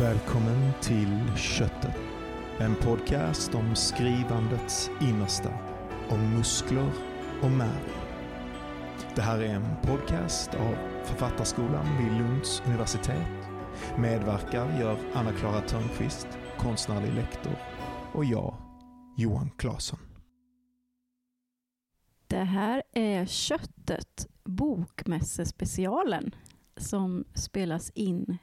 Välkommen till Köttet. En podcast om skrivandets innersta. Om muskler och märg. Det här är en podcast av Författarskolan vid Lunds universitet. Medverkar gör Anna-Klara Törnqvist, konstnärlig lektor, och jag, Johan Claesson. Det här är Köttet, bokmässespecialen som spelas in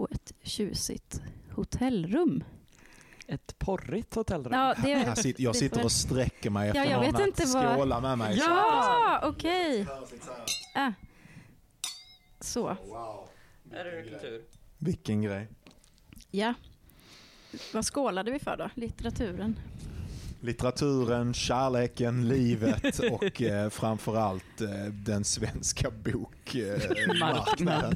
på ett tjusigt hotellrum. Ett porrigt hotellrum. Ja, det, Här sitter, jag sitter och sträcker mig efter Ja, jag någon vet att inte skåla med mig. Ja, okej. Ah. Så, Är det kultur? Vilken grej. ja. Vad skålade vi för då? Litteraturen? Litteraturen, kärleken, livet och eh, framförallt eh, den svenska bokmarknaden.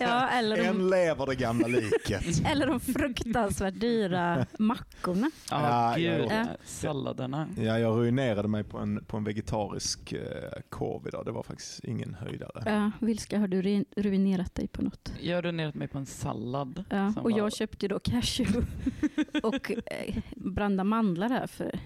Ja, eller de, Än lever det gamla liket. eller de fruktansvärt dyra mackorna. Ja, Ja, gud. ja. Salladerna. Ja, jag ruinerade mig på en, på en vegetarisk eh, korv idag. Det var faktiskt ingen höjdare. Ja, vilka har du ru- ruinerat dig på något? Jag har ruinerat mig på en sallad. Ja, och var- jag köpte då cashew och eh, brända mandlar här för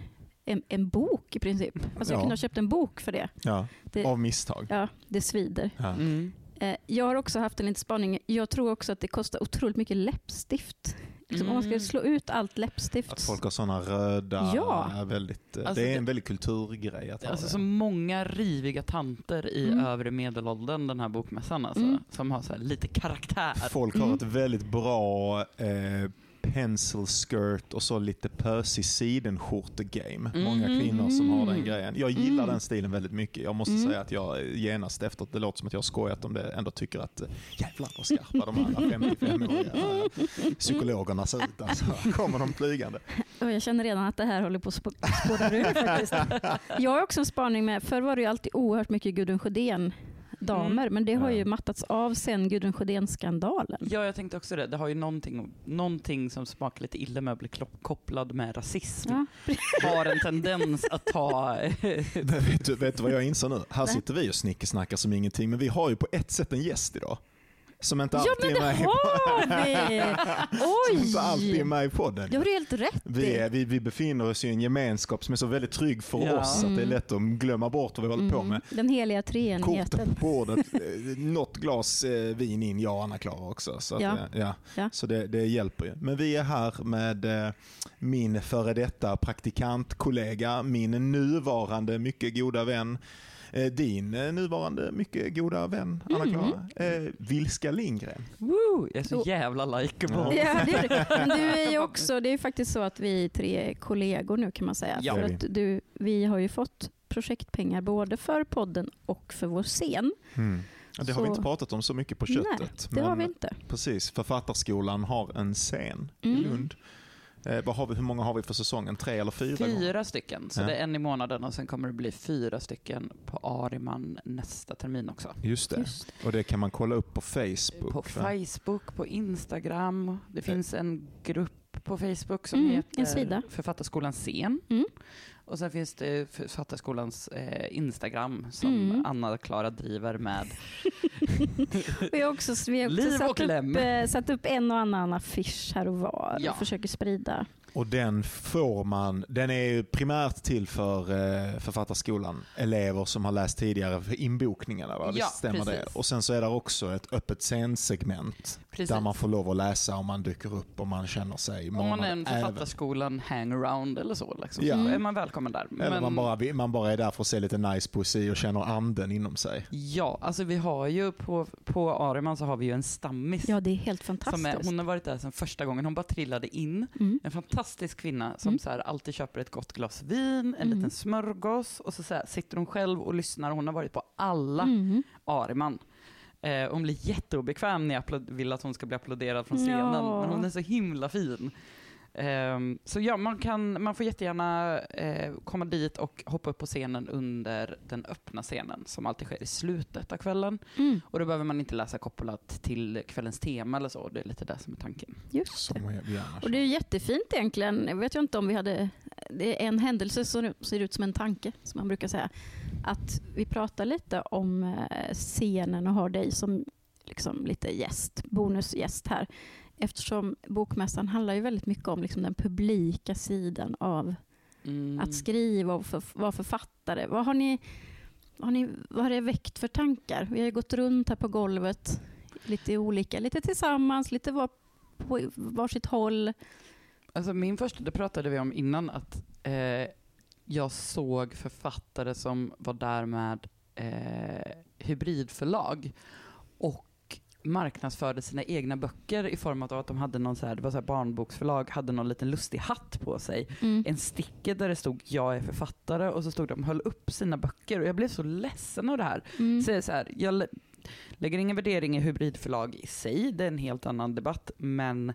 en, en bok i princip. Alltså jag Ja. kunde ha köpt en bok för det. Ja, Det- av misstag. Ja, det svider. Ja. Mm. Eh, Jag har också haft en liten spaning. Jag tror också att det kostar otroligt mycket läppstift. Liksom, Om man ska Mm. slå ut allt läppstift. Att folk har sådana röda, Ja. väldigt, eh, Alltså det är det- en väldigt kulturgrej att ha Alltså det. så många riviga tanter i Mm. övre medelåldern den här bokmässan alltså. Mm. Som har så här lite karaktär. Folk har Mm. ett väldigt bra eh, pencil skirt och så lite pösig sidenskjorte-game. Många Mhm. kvinnor som har den Mm. grejen. Jag gillar Mm. den stilen väldigt mycket. Jag måste Mm. säga att jag genast efter att det låter som att jag har skojat om det ändå tycker att eh, jävlar vad skarpa de här 55-åriga psykologerna ser ut. Alltså, kommer de flygande. Och jag känner redan att det här håller på att sp- spåra ur faktiskt. Jag har också en spaning med, förr var det ju alltid oerhört mycket Gudrun Sjödén damer, Mm. men det har ju mattats av sen Gudrun Sjödén-skandalen. Ja, jag tänkte också det. Det har ju någonting, någonting som smakar lite illa med att bli kopplad med rasism. Ja. Har en tendens att ta... Vet, du, vet du vad jag inser nu? Här Nej. sitter vi och snickesnackar som ingenting, men vi har ju på ett sätt en gäst idag. Som inte Ja, alltid det är med i har vi! Som inte alltid är Oj! med i podden. Det har du helt rätt Vi, är, vi, vi befinner oss i en gemenskap som är så väldigt trygg för Ja. oss att det är Mm. lätt att glömma bort vad vi håller på med. Mm, Den heliga Korten treenigheten. på bordet, eh, något glas eh, vin in, jag och Anna-Klara också. Så, att, Ja. ja. Ja. så det, det hjälper ju. Men vi är här med eh, min före detta praktikantkollega, min nuvarande mycket goda vän, din eh, nuvarande mycket goda vän Anna-Klara, eh, Vilska Lindgren. Woo! Jag är så jävla likeable. Ja, det är du. Men du är ju också, det är ju faktiskt så att vi tre är kollegor nu kan man säga. Ja. För att du, vi har ju fått projektpengar både för podden och för vår scen. Mm. Det har vi inte pratat om så mycket på Nej, köttet. Det har vi inte. Precis, Författarskolan har en scen i Mm. Lund. Eh, vad har vi, hur många har vi för säsongen? Tre eller fyra? gånger? Fyra stycken, så Ja. det är en i månaden och sen kommer det bli fyra stycken på Ariman nästa termin också. Just det. Just. Och det kan man kolla upp på Facebook. På va? Facebook, på Instagram. Det finns en grupp på Facebook som Mm, heter. Författarskolan scen. Mm. Och sen finns det Författarskolans eh, Instagram som Mm. Anna-Klara driver med. Vi har också, vi har också Liv satt, upp, eh, satt upp en och annan affisch här och var Ja. och försöker sprida. Och den får man, den är ju primärt till för eh, Författarskolan, elever som har läst tidigare för inbokningarna. Va? Ja, stämmer det? precis. Och sen så är det också ett öppet scensegment Precis. där man får lov att läsa om man dyker upp och man känner sig Om man är en Författarskolan hangaround eller så, liksom, Ja. så är man välkommen där. Eller Men- man, bara, man bara är där för att se lite nice poesi och känner anden inom sig. Ja, alltså vi har ju på, på Ariman så har vi ju en stammis. Ja, det är helt som fantastiskt. är, hon har varit där sedan första gången. Hon bara trillade in. Mm. En fantastisk kvinna som Mm. så här, alltid köper ett gott glas vin, en Mm. liten smörgås och så, så här, sitter hon själv och lyssnar. Hon har varit på alla Mm. Ariman. Eh, hon blir jätteobekväm när jag vill att hon ska bli applåderad från scenen, Ja. men hon är så himla fin. Ehm, så ja, man, kan, man får jättegärna eh, komma dit och hoppa upp på scenen under den öppna scenen som alltid sker i slutet av kvällen. Mm. Och då behöver man inte läsa kopplat till kvällens tema eller så. Det är lite det som är tanken. Just det. Och det är jättefint egentligen. Jag vet ju inte om vi hade... Det är en händelse som ser ut som en tanke, som man brukar säga. Att vi pratar lite om eh, scenen och har dig som liksom lite gäst, bonusgäst här eftersom bokmässan handlar ju väldigt mycket om liksom den publika sidan av Mm. att skriva och för, vara författare. Vad har, ni, har ni, vad har det väckt för tankar? Vi har ju gått runt här på golvet lite olika, lite tillsammans, lite var på varsitt håll. Alltså min första, det pratade vi om innan, att eh, jag såg författare som var där med eh, hybridförlag och marknadsförde sina egna böcker i form av att de hade någon så här, det var så här barnboksförlag, hade någon liten lustig hatt på sig. Mm. En sticke där det stod jag är författare och så stod de höll upp sina böcker och jag blev så ledsen av det här. Mm. Så jag, så här, jag lä- lägger ingen värdering i hybridförlag i sig, det är en helt annan debatt, men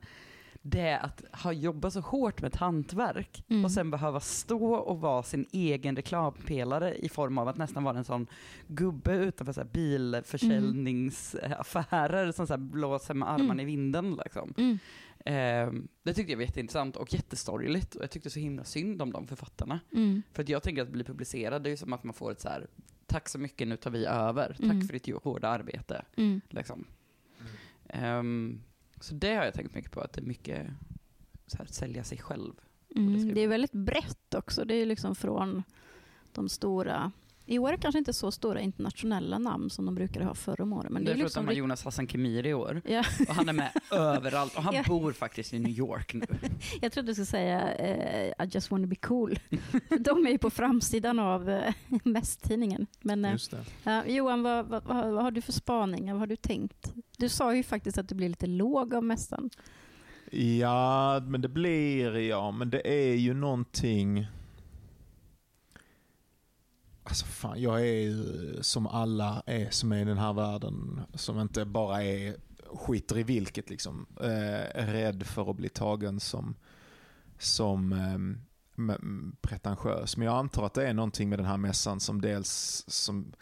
det att ha jobbat så hårt med ett hantverk Mm. och sen behöva stå och vara sin egen reklampelare i form av att nästan vara en sån gubbe utanför så här bilförsäljningsaffärer som så blåser med armarna Mm. i vinden. Liksom. Mm. Eh, det tyckte jag var jätteintressant och jättesorgligt och jag tyckte så himla synd om de författarna. Mm. För att jag tänker att bli publicerad, det är ju som att man får ett så här, tack så mycket, nu tar vi över. Tack Mm. för ditt hårda arbete. Mm. Liksom. Ehm, så det har jag tänkt mycket på, att det är mycket så här, sälja sig själv. det Mm. vi- Det är väldigt brett också. Det är liksom från de stora, i år är det kanske inte så stora internationella namn som de brukade ha förra året. Men det är är för att liksom Jonas Hassan Khemiri i år. Ja. Och han är med överallt. Och han Ja. bor faktiskt i New York nu. Jag trodde du skulle säga eh, I just wanna be cool. De är ju på framsidan av eh, Mästtidningen. Men ja, Johan, vad, vad, vad, vad har du för spaningar? Vad har du tänkt? Du sa ju faktiskt att du blir lite låg av mässan. Ja, men det blir ja, men det är ju någonting... Alltså fan, jag är ju som alla är som är i den här världen, som inte bara är skiter i vilket liksom. Eh, rädd för att bli tagen som, som eh, pretentiös. Men jag antar att det är någonting med den här mässan som dels som,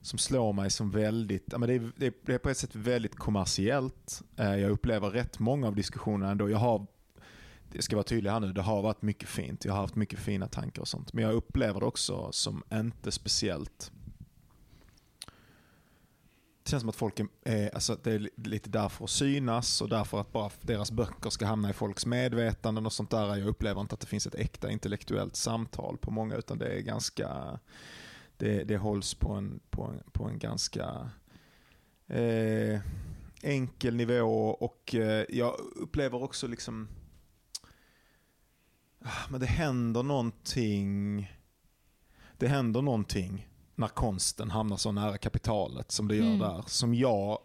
som slår mig som väldigt, ja, men det, är, det, är, det är på ett sätt väldigt kommersiellt. Eh, jag upplever rätt många av diskussionerna ändå. Jag har, jag ska vara tydlig här nu, det har varit mycket fint. Jag har haft mycket fina tankar och sånt. Men jag upplever det också som inte speciellt det känns som att folk är, alltså att det är lite därför att synas och därför att bara deras böcker ska hamna i folks medvetanden och sånt där. Jag upplever inte att det finns ett äkta intellektuellt samtal på många utan det är ganska, det, det hålls på en, på en, på en ganska eh, enkel nivå och eh, jag upplever också liksom men det händer någonting det händer någonting när konsten hamnar så nära kapitalet som det gör Mm. där. Som jag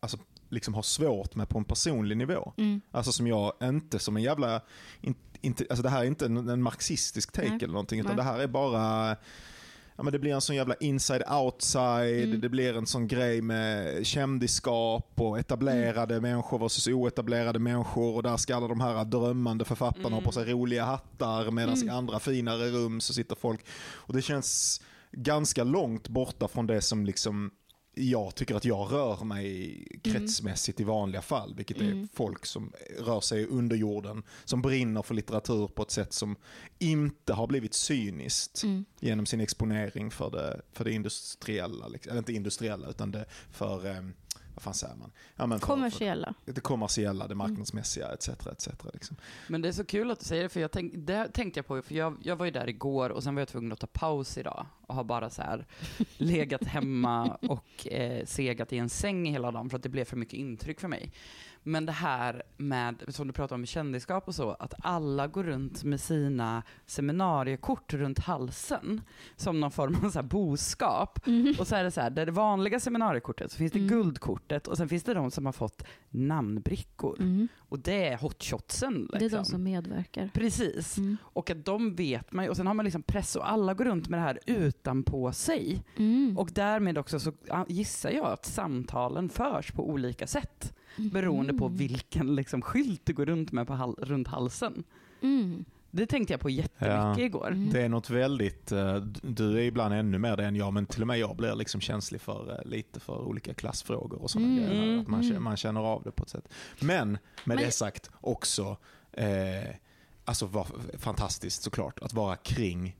alltså, liksom har svårt med på en personlig nivå. Mm. Alltså som jag inte som en jävla, in, inte, alltså det här är inte en, en marxistisk take Nej. eller någonting utan Nej. det här är bara Ja, men det blir en sån jävla inside-outside, Mm. det blir en sån grej med kändisskap och etablerade Mm. människor versus oetablerade människor och där ska alla de här drömmande författarna Mm. ha på sig roliga hattar medan Mm. i andra finare rum så sitter folk. Och det känns ganska långt borta från det som liksom jag tycker att jag rör mig kretsmässigt i vanliga fall, vilket är Mm. folk som rör sig under jorden, som brinner för litteratur på ett sätt som inte har blivit cyniskt Mm. genom sin exponering för det, för det industriella, liksom. eller inte industriella utan det för, eh, vad fan säger man? Ja, men för, Kommersiella. för det kommersiella, det marknadsmässiga etc. etc. Liksom. Men det är så kul att du säger det, för jag tänk, det tänkte jag på, för jag, jag var ju där igår och sen var jag tvungen att ta paus idag och har bara så här legat hemma och eh, segat i en säng hela dagen för att det blev för mycket intryck för mig. Men det här med, som du pratar om med kändisskap och så, att alla går runt med sina seminariekort runt halsen som någon form av så boskap. Mm. Och så är det så här, där det vanliga seminariekortet så finns det Mm. guldkortet och sen finns det de som har fått namnbrickor. Mm. Och det är hotshotsen. Liksom. Det är de som medverkar. Precis. Mm. Och att de vet man ju. Och sen har man liksom press och alla går runt med det här utanpå sig. Mm. Och därmed också så gissar jag att samtalen förs på olika sätt. Beroende på Mm. vilken liksom skylt du går runt med på hal- runt halsen. Mm. Det tänkte jag på jättemycket Ja. igår. Mm. Det är något väldigt, eh, du är ibland ännu mer det än jag, men till och med jag blir liksom känslig för eh, lite för olika klassfrågor och sådana Mm, grejer. Att man, känner, mm. man känner av det på ett sätt. Men med Men- det sagt också, eh, alltså var, fantastiskt såklart att vara kring,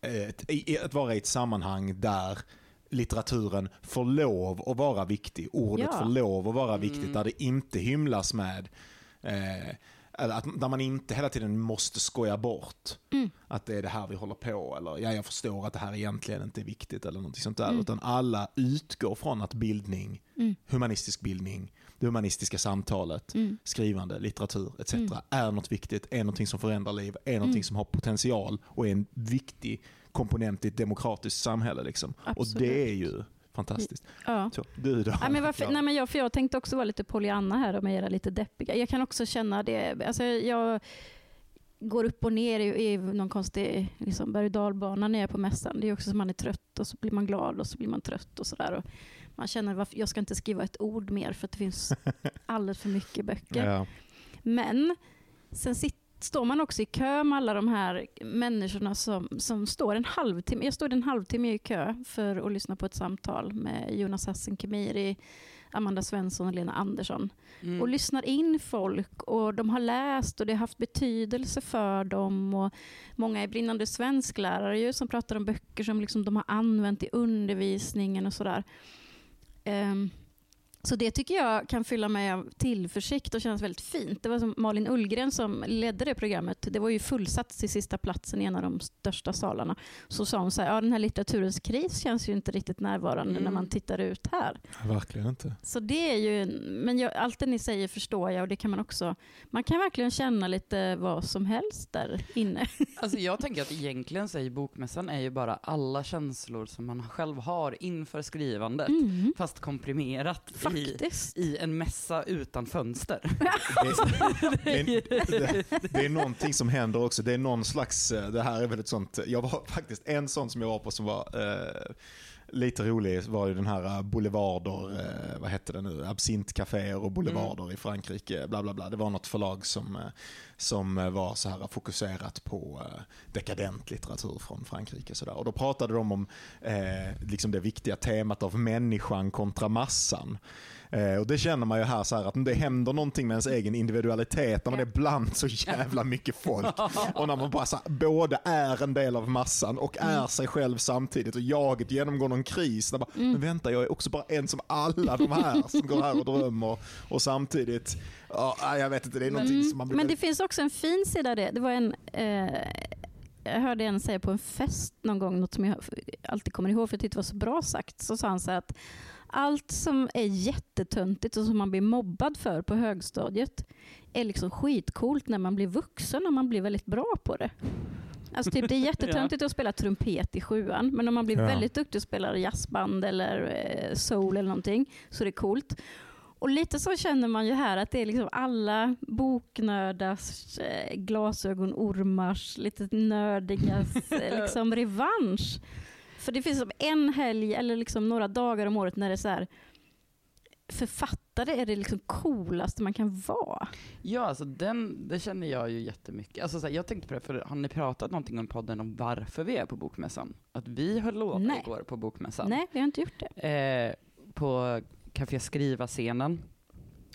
eh, att vara i ett sammanhang där litteraturen får lov att vara viktig. Ordet Ja. får lov att vara viktigt Mm. där det inte hymlas med eh, eller att, där man inte hela tiden måste skoja bort Mm. att det är det här vi håller på eller ja, jag förstår att det här egentligen inte är viktigt eller något sånt där. Mm. Utan alla utgår från att bildning, Mm. humanistisk bildning, det humanistiska samtalet, Mm. skrivande, litteratur etc. Mm. är något viktigt, är något som förändrar liv, är något Mm. som har potential och är en viktig komponent i ett demokratiskt samhälle. Liksom. Och det är ju fantastiskt. Ja. Så, du då? Nej, men varför, Ja. nej, men jag, för jag tänkte också vara lite Pollyanna här och med era lite deppiga. Jag kan också känna det. Alltså, jag går upp och ner i, i någon konstig liksom, berg och dalbana när jag är på mässan. Det är också som man är trött och så blir man glad och så blir man trött och sådär. Man känner att jag ska inte skriva ett ord mer för att det finns alldeles för mycket böcker. Ja. Men sen står man också i kö med alla de här människorna som, som står en halvtimme. Jag stod en halvtimme i kö för att lyssna på ett samtal med Jonas Hassan Khemiri, Amanda Svensson och Lena Andersson. Mm. Och lyssnar in folk och de har läst och det har haft betydelse för dem. Och många är brinnande svensklärare ju, som pratar om böcker som liksom de har använt i undervisningen och sådär. Ehm, så det tycker jag kan fylla mig av tillförsikt och kännas väldigt fint. Det var som Malin Ullgren som ledde det programmet. Det var ju fullsatt till sista platsen i en av de största salarna. Så sa hon så här, ja den här litteraturens kris känns ju inte riktigt närvarande Mm. när man tittar ut här. Verkligen inte. Så det är ju, en- men jag, allt det ni säger förstår jag och det kan man också, man kan verkligen känna lite vad som helst där inne. Alltså jag tänker att egentligen ju bokmässan är ju bara alla känslor som man själv har inför skrivandet, Mm. fast komprimerat i, Faktiskt. i en mässa utan fönster. Det, det, det, det är någonting som händer också. Det är någon slags, eh, det här är väl ett sånt, jag var faktiskt en sån som jag var på som var eh, lite rolig var ju den här eh, boulevarder, eh, vad hette det nu, absintcaféer och boulevarder i Frankrike, bla bla bla. Det var något förlag som, eh, som var så här fokuserat på dekadent litteratur från Frankrike. Så där. Och då pratade de om eh, liksom det viktiga temat av människan kontra massan. Eh, och det känner man ju här, så här att det händer någonting med ens egen individualitet när man är bland så jävla mycket folk. Och när man bara så här, både är en del av massan och är sig själv samtidigt och jaget genomgår någon kris. Där bara, Men vänta, jag är också bara en som alla de här som går här och drömmer. Och samtidigt, ja, jag vet inte, det är någonting som man blir Men det finns också en fin sida av det. Det var en, eh, jag hörde en säga på en fest någon gång, något som jag alltid kommer ihåg för jag tyckte det var så bra sagt. Så sa han så här att allt som är jättetöntigt och som man blir mobbad för på högstadiet är liksom skitcoolt när man blir vuxen och man blir väldigt bra på det. Alltså typ, det är jättetöntigt att spela trumpet i sjuan, men om man blir Ja. väldigt duktig och spelar jazzband eller eh, soul eller någonting så är det coolt. Och lite så känner man ju här att det är liksom alla boknördars, eh, glasögonormars, lite nördigas eh, liksom revansch. För det finns som en helg eller liksom några dagar om året när det är så här författare är det liksom coolaste man kan vara. Ja, alltså den, det känner jag ju jättemycket. Alltså så här, jag tänkte på det, för har ni pratat någonting om podden om varför vi är på Bokmässan? Att vi höll låda igår på Bokmässan. Nej, vi har inte gjort det. Eh, på Café Skriva-scenen.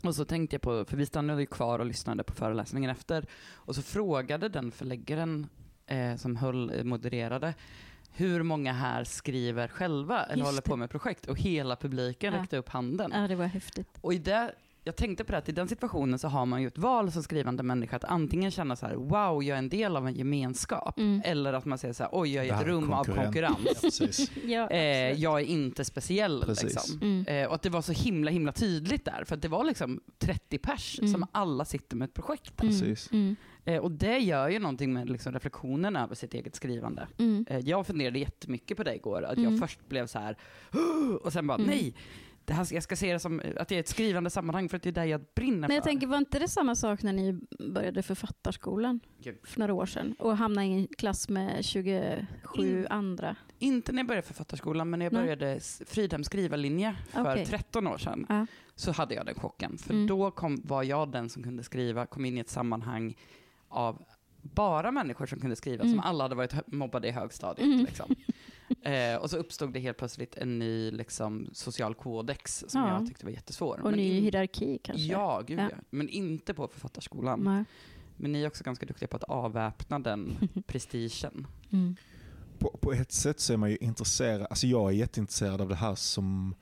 Och så tänkte jag på, för vi stannade ju kvar och lyssnade på föreläsningen efter, och så frågade den förläggaren eh, som höll, eh, modererade, hur många här skriver själva eller Just håller på med projekt? Och hela publiken Ja. räckte upp handen. Ja, det var häftigt. Och i det, jag tänkte på det att i den situationen så har man ju ett val som skrivande människa att antingen känna så här: wow, jag är en del av en gemenskap. Mm. Eller att man säger så här: oj, jag är ett rum av konkurrent. konkurrens. Ja, Eh, jag är inte speciell liksom. Mm. Eh, och att det var så himla himla tydligt där, för att det var liksom 30 pers Mm. som alla sitter med ett projekt. Precis. Eh, och det gör ju någonting med liksom reflektionen över sitt eget skrivande. Mm. Eh, jag funderade jättemycket på det igår, att Mm. jag först blev så här och sen bara Mm. nej, det här, jag ska se det som att det är ett skrivande sammanhang för att det är det jag brinner Men jag för. tänker, var inte det samma sak när ni började författarskolan Gud. för några år sedan och hamnade i en klass med 27 In- andra? Inte när jag började författarskolan, men när jag Nej. började Fridhems skrivarlinje för Okej. 13 år sedan, Ja. så hade jag den chocken. För Mm. då kom, var jag den som kunde skriva, kom in i ett sammanhang av bara människor som kunde skriva, Mm. som alla hade varit mobbade i högstadiet. Mm. Liksom. eh, och så uppstod det helt plötsligt en ny liksom, social kodex som Ja. jag tyckte var jättesvår. Och Men ny in- hierarki kanske? Ja, gud Ja. ja. Men inte på författarskolan. Nej. Men ni är också ganska duktiga på att avväpna den prestigen. Mm. på, på ett sätt så är man ju intresserad, alltså jag är jätteintresserad av det här som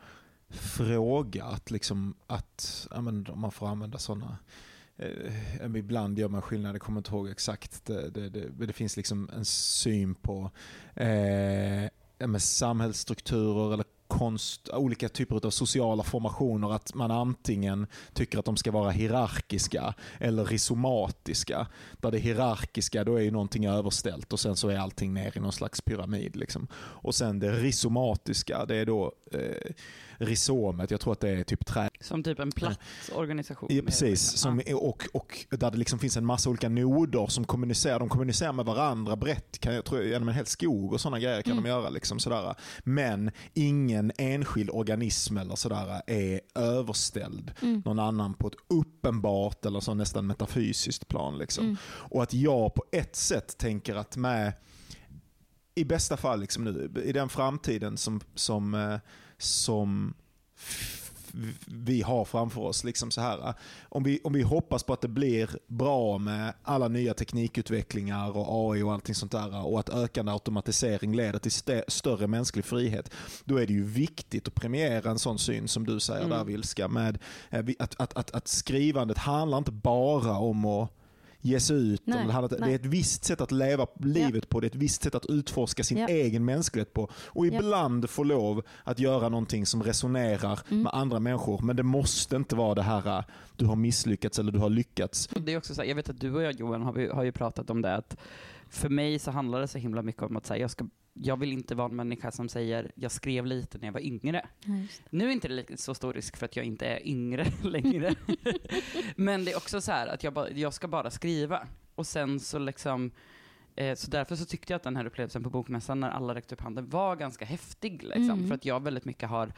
fråga. Att, liksom, att ja, men, om man får använda sådana Eh, eh, ibland gör man skillnad, jag kommer inte ihåg exakt. Det, det, det, det finns liksom en syn på eh, med samhällsstrukturer eller konst, olika typer av sociala formationer. Att man antingen tycker att de ska vara hierarkiska eller rizomatiska. Där det hierarkiska då är ju någonting överställt och sen så är allting ner i någon slags pyramid. Liksom. Och sen det rizomatiska, det är då eh, rhizomet, jag tror att det är typ trä. Som typ en platt organisation. Ja, precis. Som, och, och där det liksom finns en massa olika noder som kommunicerar. De kommunicerar med varandra brett, kan jag tro, genom en hel skog och sådana grejer kan mm. de göra. Liksom, sådär. Men ingen enskild organism eller sådär är överställd mm. någon annan på ett uppenbart eller så nästan metafysiskt plan. Liksom. Mm. Och att jag på ett sätt tänker att med i bästa fall liksom nu, i den framtiden som, som eh, som vi har framför oss. Liksom så här. Om, vi, om vi hoppas på att det blir bra med alla nya teknikutvecklingar och AI och allting sånt där och att ökande automatisering leder till st större mänsklig frihet. Då är det ju viktigt att premiera en sån syn som du säger mm. där Vilska. Med, eh, att, att, att, att skrivandet handlar inte bara om att ge sig ut. Nej, det, det är ett visst sätt att leva livet ja. på, det är ett visst sätt att utforska sin ja. egen mänsklighet på. Och ibland ja. få lov att göra någonting som resonerar mm. med andra människor. Men det måste inte vara det här du har misslyckats eller du har lyckats. Det är också så här, jag vet att du och jag Johan har, har ju pratat om det, att för mig så handlar det så himla mycket om att säga jag ska jag vill inte vara en människa som säger jag skrev lite när jag var yngre. Ja, nu är inte det så stor risk för att jag inte är yngre längre. Men det är också så att jag, bara, jag ska bara skriva. Och sen så liksom, eh, så därför så tyckte jag att den här upplevelsen på Bokmässan när alla räckte upp handen var ganska häftig. Liksom, mm. För att jag väldigt mycket har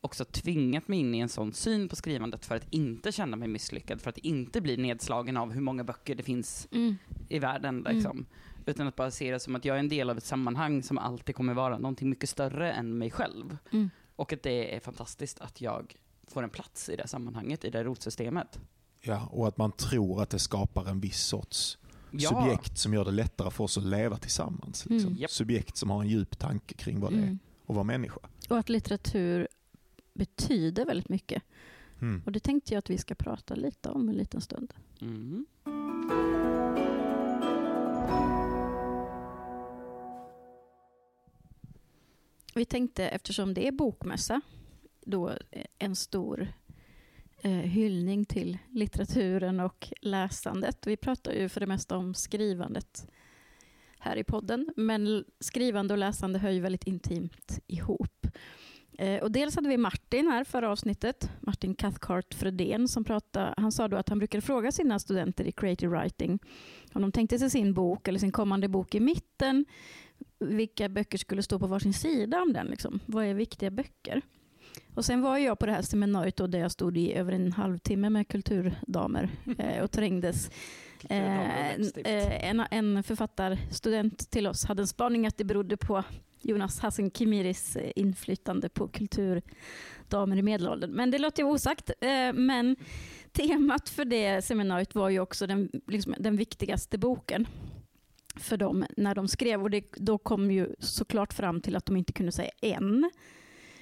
också tvingat mig in i en sån syn på skrivandet för att inte känna mig misslyckad, för att inte bli nedslagen av hur många böcker det finns mm. i världen. Liksom. Mm. Utan att bara se det som att jag är en del av ett sammanhang som alltid kommer vara någonting mycket större än mig själv. Mm. Och att det är fantastiskt att jag får en plats i det sammanhanget, i det rotsystemet. Ja, och att man tror att det skapar en viss sorts ja. subjekt som gör det lättare för oss att leva tillsammans. Liksom. Mm. Subjekt som har en djup tanke kring vad det mm. är att vara människa. Och att litteratur betyder väldigt mycket. Mm. Och det tänkte jag att vi ska prata lite om en liten stund. Mm. Vi tänkte, eftersom det är bokmässa, då eh, en stor eh, hyllning till litteraturen och läsandet. Vi pratar ju för det mesta om skrivandet här i podden, men skrivande och läsande hör ju väldigt intimt ihop. Eh, och dels hade vi Martin här förra avsnittet, Martin Cathcart Fredén, som pratade, han sa då att han brukade fråga sina studenter i creative writing om de tänkte sig sin bok eller sin kommande bok i mitten, vilka böcker skulle stå på varsin sida om den. Liksom. Vad är viktiga böcker? Och Sen var jag på det här seminariet då, där jag stod i över en halvtimme med kulturdamer eh, och trängdes. Eh, en, en författarstudent till oss hade en spaning att det berodde på Jonas Hassan Kimiris eh, inflytande på kulturdamer i medelåldern. Men det låter ju osagt. Eh, men temat för det seminariet var ju också den, liksom, den viktigaste boken för dem när de skrev. Och det, då kom ju såklart fram till att de inte kunde säga en.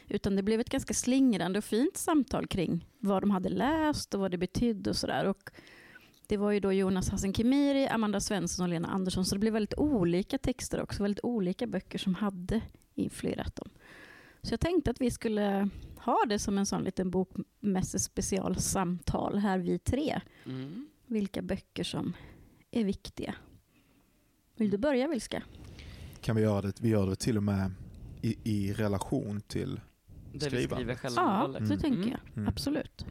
Utan det blev ett ganska slingrande och fint samtal kring vad de hade läst och vad det betydde och sådär. Det var ju då Jonas Hassan Khemiri, Amanda Svensson och Lena Andersson, så det blev väldigt olika texter också, väldigt olika böcker som hade influerat dem. Så jag tänkte att vi skulle ha det som en sån liten bokmässespecialsamtal här vi tre. Mm. Vilka böcker som är viktiga. Vill du börja Vilska? Kan vi göra det? Vi gör det till och med i, i relation till det vi skriver själva. Ja, det mm. tänker jag. Mm. Absolut.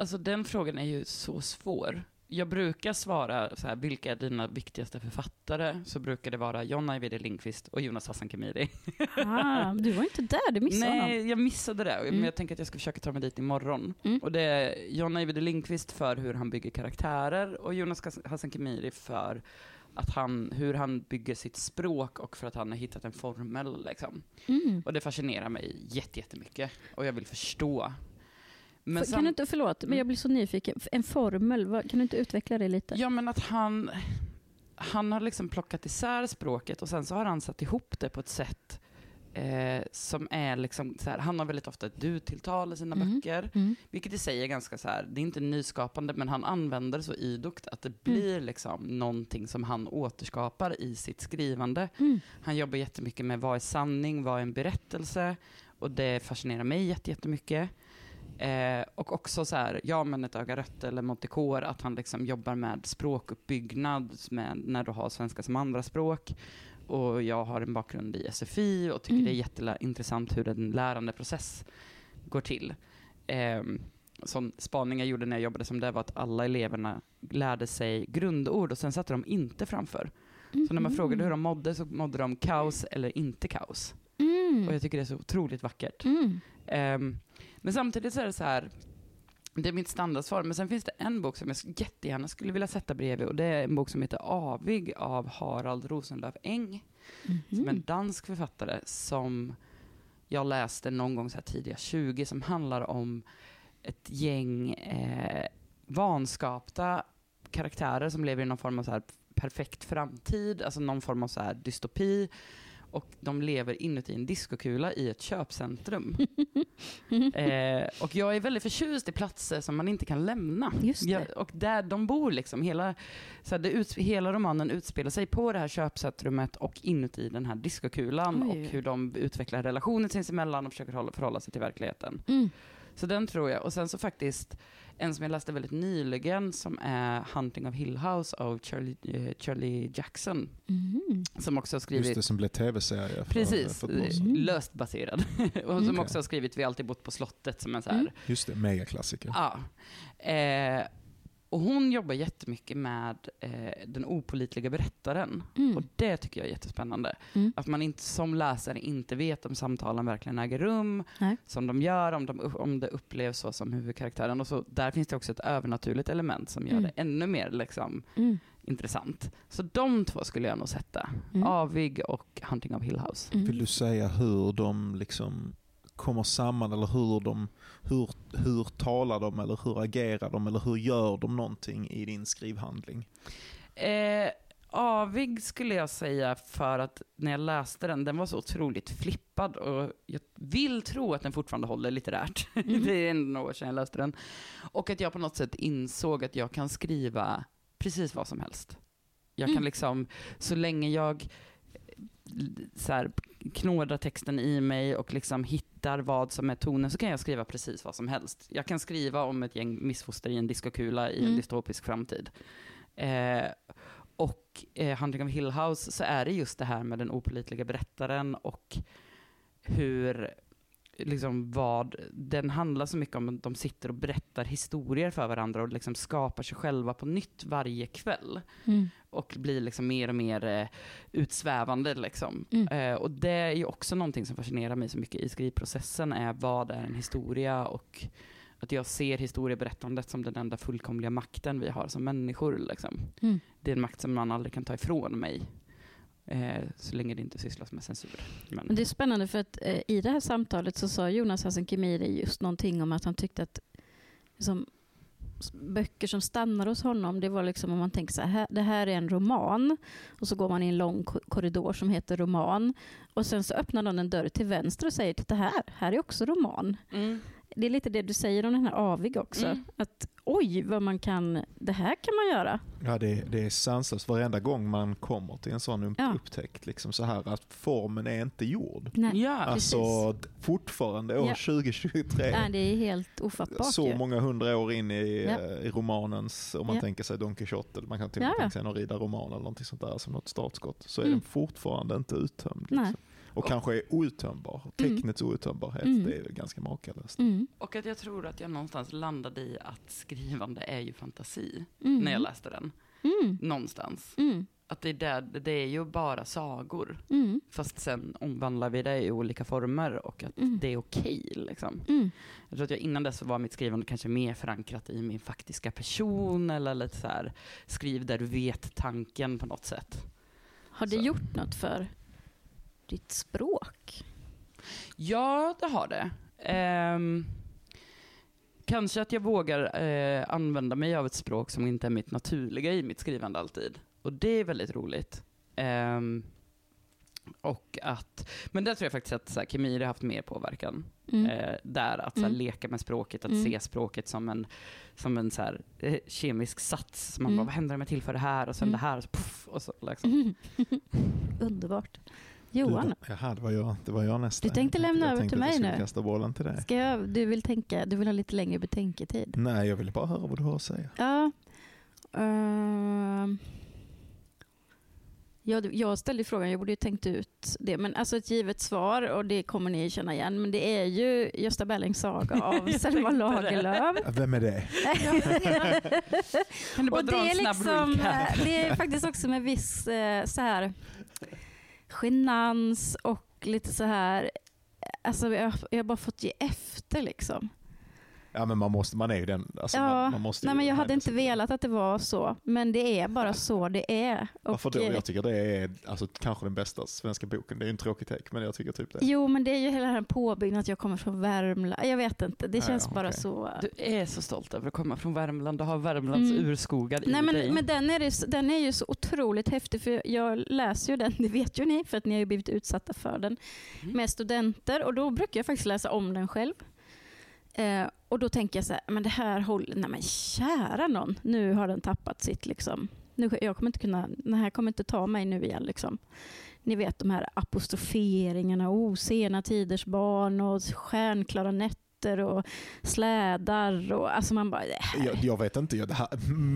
Alltså den frågan är ju så svår. Jag brukar svara så här, vilka är dina viktigaste författare? Så brukar det vara John Ajvide Lindqvist och Jonas Hassan Khemiri. Ah, du var inte där, du missade Nej, honom. jag missade det. Mm. Men jag tänker att jag ska försöka ta mig dit imorgon. Mm. Och det är John Ajvide Lindqvist för hur han bygger karaktärer och Jonas Hassan Khemiri för att han, hur han bygger sitt språk och för att han har hittat en formel. Liksom. Mm. Och det fascinerar mig jättemycket och jag vill förstå. Men kan du inte, förlåt, men jag blir så nyfiken. En formel, kan du inte utveckla det lite? Ja, men att han, han har liksom plockat isär språket och sen så har han satt ihop det på ett sätt eh, som är liksom så här, han har väldigt ofta ett du-tilltal i sina Mm. böcker, Mm. vilket i sig är ganska så här, det är inte nyskapande, men han använder det så idogt att det blir liksom någonting som han återskapar i sitt skrivande. Mm. Han jobbar jättemycket med vad är sanning, vad är en berättelse, och det fascinerar mig jätte- jättemycket. Eh, och också så här, ja men ett öga rött eller Montecore, att han liksom jobbar med språkuppbyggnad med, när du har svenska som andraspråk. Och jag har en bakgrund i SFI och tycker Mm. det är jätteintressant hur en lärandeprocess går till. Eh, sån spaning jag gjorde när jag jobbade som det var att alla eleverna lärde sig grundord och sen satte de inte framför. Så när man frågade hur de mådde så mådde de kaos eller inte kaos. Mm. Och jag tycker det är så otroligt vackert. Mm. Ehm, men samtidigt så är det så här, det är mitt standardsvar, men sen finns det en bok som jag jättegärna skulle vilja sätta bredvid och det är en bok som heter Avig av Harald Rosenlöf Eng, som är en Mhm. dansk författare som jag läste någon gång så här tidiga 20, som handlar om ett gäng eh, vanskapta karaktärer som lever i någon form av så här perfekt framtid, alltså någon form av så här dystopi. Och de lever inuti en diskokula i ett köpcentrum. Eh, och jag är väldigt förtjust i platser som man inte kan lämna. Jag, och där de bor, liksom, hela, så här, uts- hela romanen utspelar sig på det här köpcentrumet och inuti den här diskokulan Oj. och hur de utvecklar relationer sinsemellan och försöker hålla, förhålla sig till verkligheten. Mm. Så den tror jag. Och sen så faktiskt en som jag läste väldigt nyligen som är Hunting of Hill House av Charlie, eh, Charlie Jackson. Mm. Som också har skrivit Just det, som blev tv-serie Precis. Mm. löst baserad. och som Okej. också har skrivit Vi har alltid bott på slottet som en så här, Mm. Just det, megaklassiker. ja. Eh, och hon jobbar jättemycket med eh, den opolitliga berättaren. Mm. Och det tycker jag är jättespännande. Mm. Att man inte, som läsare inte vet om samtalen verkligen äger rum, Nej. som de gör, om, de, om det upplevs så som huvudkaraktären. Och så, där finns det också ett övernaturligt element som gör Mm. det ännu mer liksom, Mm. intressant. Så de två skulle jag nog sätta. Mm. Avig och Hunting of Hill House. Mm. Vill du säga hur de liksom kommer samman eller hur de, hur, hur talar de eller hur agerar de eller hur gör de någonting i din skrivhandling? Eh, avig skulle jag säga för att när jag läste den, den var så otroligt flippad och jag vill tro att den fortfarande håller litterärt. Mm. det är ändå några år sedan jag läste den. Och att jag på något sätt insåg att jag kan skriva precis vad som helst. Jag kan Mm. liksom, så länge jag eh, så här, knådar texten i mig och liksom hittar vad som är tonen så kan jag skriva precis vad som helst. Jag kan skriva om ett gäng missfoster i en diskokula i en Mm. dystopisk framtid. Eh, och eh, Hunting of Hill House så är det just det här med den opolitliga berättaren och hur, liksom vad, den handlar så mycket om att de sitter och berättar historier för varandra och liksom skapar sig själva på nytt varje kväll. Mm. Och blir liksom mer och mer eh, utsvävande liksom. Mm. Eh, och det är ju också någonting som fascinerar mig så mycket i skrivprocessen, är vad är en historia och att jag ser historieberättandet som den enda fullkomliga makten vi har som människor. Liksom. Mm. Det är en makt som man aldrig kan ta ifrån mig. Eh, så länge det inte sysslas med censur. Men, Men det är spännande för att eh, i det här samtalet så sa Jonas Hassan Khemiri just någonting om att han tyckte att liksom, böcker som stannar hos honom, det var liksom om man tänker så här, det här är en roman och så går man i en lång ko- korridor som heter roman och sen så öppnar någon en dörr till vänster och säger titta här, här är också roman. mm. Det är lite det du säger om den här Avig också. Mm. Att oj, vad man kan, det här kan man göra. Ja, det, det är sanslöst varenda gång man kommer till en sån Ja. upptäckt. Liksom så här att formen är inte gjord. Nej, Ja, Alltså d- fortfarande år Ja. 2023. Nej, det är helt ofattbart så ju. många hundra år in i, Ja. eh, i romanens, om man Ja. tänker sig Don Quijote, eller man kan till och med tänka sig en Rida-roman eller någonting sånt där som något startskott, så är Mm. den fortfarande inte uttömd. Nej. Liksom. Och kanske är outtömbar. Mm. Tecknets outtömbarhet, Mm. det är ganska makalöst. Mm. Och att jag tror att jag någonstans landade i att skrivande är ju fantasi, Mm. när jag läste den. Mm. Någonstans. Mm. Att det är, där, det är ju bara sagor. Mm. Fast sen omvandlar vi det i olika former och att Mm. det är okej. liksom. Mm. Jag tror att jag innan dess var mitt skrivande kanske mer förankrat i min faktiska person eller lite så här, skriv där du vet tanken på något sätt. Har det Så. gjort något för ditt språk? Ja, det har det. Ehm, kanske att jag vågar eh, använda mig av ett språk som inte är mitt naturliga i mitt skrivande alltid. och det är väldigt roligt. Ehm, och att, men där tror jag faktiskt att så här, Kemiri har haft mer påverkan. Mm. Eh, där att så här, Mm. leka med språket, att Mm. se språket som en, som en så här, eh, kemisk sats. Man Mm. bara, vad händer om jag tillför det här och sen Mm. det här och så puff, och så liksom. Mm. Underbart. Johan, Du, jaha, det var jag, det var jag nästa. Du tänkte lämna jag över tänkte till mig skulle nu. kasta bollen till dig. ska jag, du, vill tänka, du vill ha lite längre betänketid? Nej, jag ville bara höra vad du har att säga. Ja. ehm. jag, jag ställde frågan, jag borde ju tänkt ut det, men alltså ett givet svar och det kommer ni känna igen, men det är ju Gösta Berlings saga av Selma. Lagerlöf. Vem är det? Kan du bara och dra det en är, snabb liksom, eh, det är faktiskt också med viss eh, så här genans och lite så här, alltså jag, jag har bara fått ge efter liksom. Ja, men man, måste, man är ju den. Alltså, Ja, man, man måste Nej, ju men jag hade inte velat att det var så, men det är bara så det är. Och, Varför då? Jag tycker det är alltså, kanske den bästa svenska boken. Det är ju en tråkig take, men jag tycker typ det. Jo, men det är ju hela den här påbyggnaden att jag kommer från Värmland. Jag vet inte, det känns ja, bara okej. så. Du är så stolt över att komma från Värmland och ha Värmlands Mm. urskogar i Nej, dig. men, men den, är den är ju så otroligt häftig, för jag läser ju den, det vet ju ni, för att ni har ju blivit utsatta för den, Mm. med studenter. Och då brukar jag faktiskt läsa om den själv. Eh, och då tänker jag så här, men det här håller, nej men kära någon, nu har den tappat sitt liksom. Nu, jag kommer inte kunna, den här kommer inte ta mig nu igen liksom. Ni vet de här apostroferingarna, oh, sena tiders barn och stjärnklara nätter och slädar och alltså man bara, det här. Jag, jag vet inte, jag, det här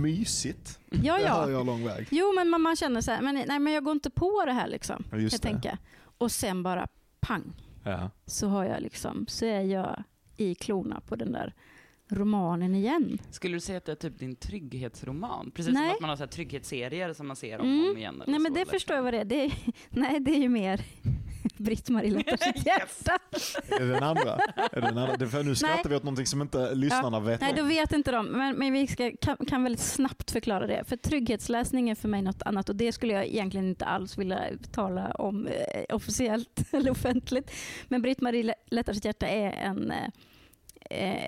mysigt. Ja, Det ja. hör jag lång väg. Jo, men man, man känner så här, men, nej, men jag går inte på det här liksom. Just jag det. tänka. Och sen bara pang, Ja. så har jag liksom, så är jag i klorna på den där romanen igen. Skulle du säga att det är typ din trygghetsroman? Precis Nej. som att man har så trygghetsserier som man ser om Mm. och om igen. Nej, men så, det eller? förstår jag vad det är. Det är nej, det är ju mer Britt-Marie lättar sitt hjärta. Är det den andra? Är det den andra? Det- för Nu skrattar vi åt någonting som inte lyssnarna vet Nej, om. då vet inte de. Men, men vi ska, kan, kan väldigt snabbt förklara det. För trygghetsläsning är för mig något annat och det skulle jag egentligen inte alls vilja tala om eh, officiellt eller offentligt. Men Britt-Marie lättar sitt hjärta är en eh,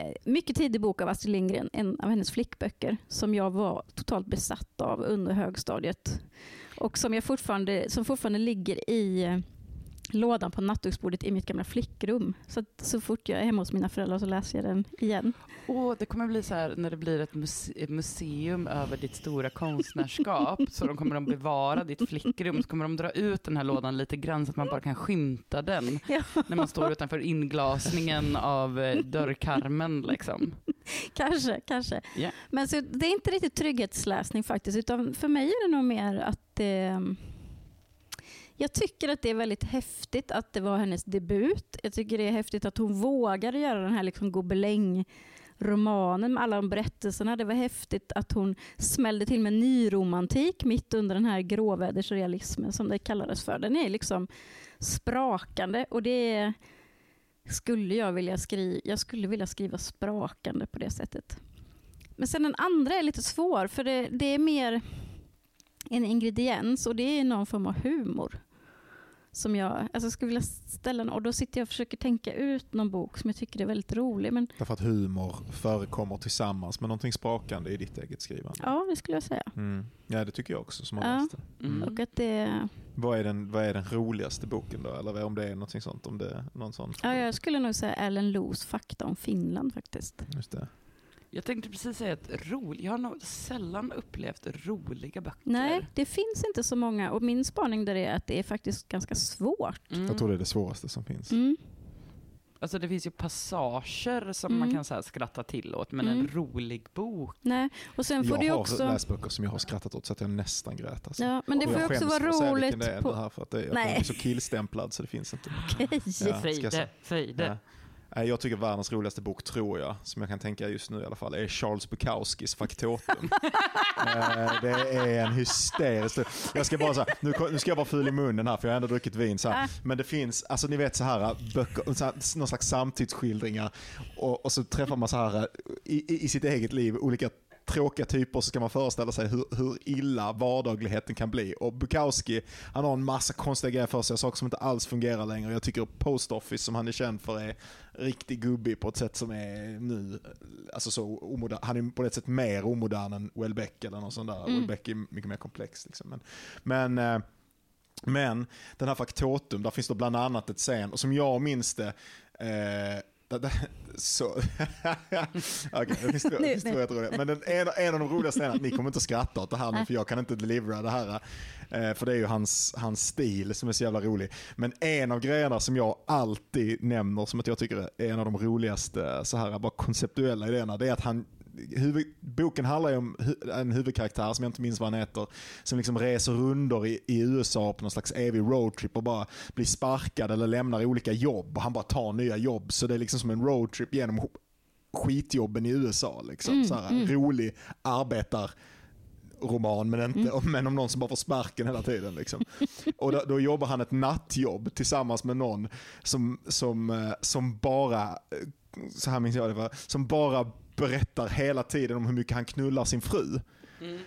eh, mycket tidig bok av Astrid Lindgren, en av hennes flickböcker som jag var totalt besatt av under högstadiet. Och som, jag fortfarande, som fortfarande ligger i eh, lådan på nattduksbordet i mitt gamla flickrum. Så, att så fort jag är hemma hos mina föräldrar så läser jag den igen. Åh, det kommer bli så här när det blir ett, muse- ett museum över ditt stora konstnärskap. så de kommer att bevara ditt flickrum. Så kommer de dra ut den här lådan lite grann så att man bara kan skymta den. Ja. När man står utanför inglasningen av eh, dörrkarmen liksom. Kanske, kanske. Ja. Men så, det är inte riktigt trygghetsläsning faktiskt, utan för mig är det nog mer att eh, jag tycker att det är väldigt häftigt att det var hennes debut. Jag tycker det är häftigt att hon vågade göra den här liksom gobeläng-romanen med alla de berättelserna. Det var häftigt att hon smällde till med nyromantik mitt under den här gråvädersrealismen som det kallades för. Den är liksom sprakande och det skulle jag vilja skriva, jag skulle vilja skriva sprakande på det sättet. Men sen den andra är lite svår, för det, det är mer en ingrediens och det är någon form av humor. Som jag alltså skulle vilja ställa, och då sitter jag och försöker tänka ut någon bok som jag tycker är väldigt rolig. Men Därför att humor förekommer tillsammans med någonting sprakande i ditt eget skrivande. ja, det skulle jag säga. Mm. Ja, det tycker jag också som har Ja. läst det. Mm. Och att det, Vad är, den, vad är den roligaste boken då? Eller om det är någonting sånt? Om det någon sån? ja, jag skulle nog säga Ellen Loos Fakta om Finland faktiskt. Just det. Jag tänkte precis säga att rolig, jag har nog sällan upplevt roliga böcker. Nej, det finns inte så många och min spaning där är att det är faktiskt ganska svårt. Mm. Jag tror det är det svåraste som finns. Mm. Alltså det finns ju passager som Mm. man kan så här skratta till åt, men Mm. en rolig bok. Nej, och sen får Jag det har också... läst böcker som jag har skrattat åt så att jag nästan grät. Alltså. Ja, men det Och får ju jag också skäms vara för att säga vilken roligt det är på... det här för att det, jag Nej. är så killstämplad så det finns inte. Okej. Ja, ska jag Fröjde, säga. Fröjde. Ja. Nej, Jag tycker världens roligaste bok, tror jag, som jag kan tänka just nu i alla fall, är Charles Bukowskis Faktotum. Eh, det är en hysterisk... Jag ska bara så här, nu, ska jag vara ful i munnen här för jag har ändå druckit vin. Så här. Ah. Men det finns, alltså ni vet så här böcker, så här, någon slags samtidsskildringar och, och så träffar man så här i, i, i sitt eget liv olika tråkiga typer så ska man föreställa sig hur, hur illa vardagligheten kan bli. Och Bukowski, han har en massa konstiga grejer för sig, saker som inte alls fungerar längre. Jag tycker Post Office, som han är känd för, är riktigt gubbig på ett sätt som är nu, alltså så omodern. Han är på ett sätt mer omodern än Welbeck eller något sånt där. Mm. Welbeck är mycket mer komplex. Liksom. Men, men eh, men den här Faktotum, där finns det bland annat ett scen, och som jag minns det, eh, det, det, så... Det finns två jätteroliga. Men den, en, en av de roligaste är att ni kommer inte skratta åt det här nu, för jag kan inte delivera det här. Eh, för det är ju hans, hans stil som är så jävla rolig. Men en av grejerna som jag alltid nämner som att jag tycker är en av de roligaste så här, bara konceptuella idéerna, det är att han huvud, boken handlar ju om hu, en huvudkaraktär som jag inte minns vad han heter, som liksom reser rundor i, i USA på någon slags evig roadtrip och bara blir sparkad eller lämnar olika jobb och han bara tar nya jobb. Så det är liksom som en roadtrip genom skitjobben i USA. Liksom. Mm, så här, mm. Rolig arbetar roman men, inte, Mm. men om någon som bara får sparken hela tiden. Liksom. Och då, då jobbar han ett nattjobb tillsammans med någon som, som, eh, som bara, eh, så här minns jag det var, som bara berättar hela tiden om hur mycket han knullar sin fru.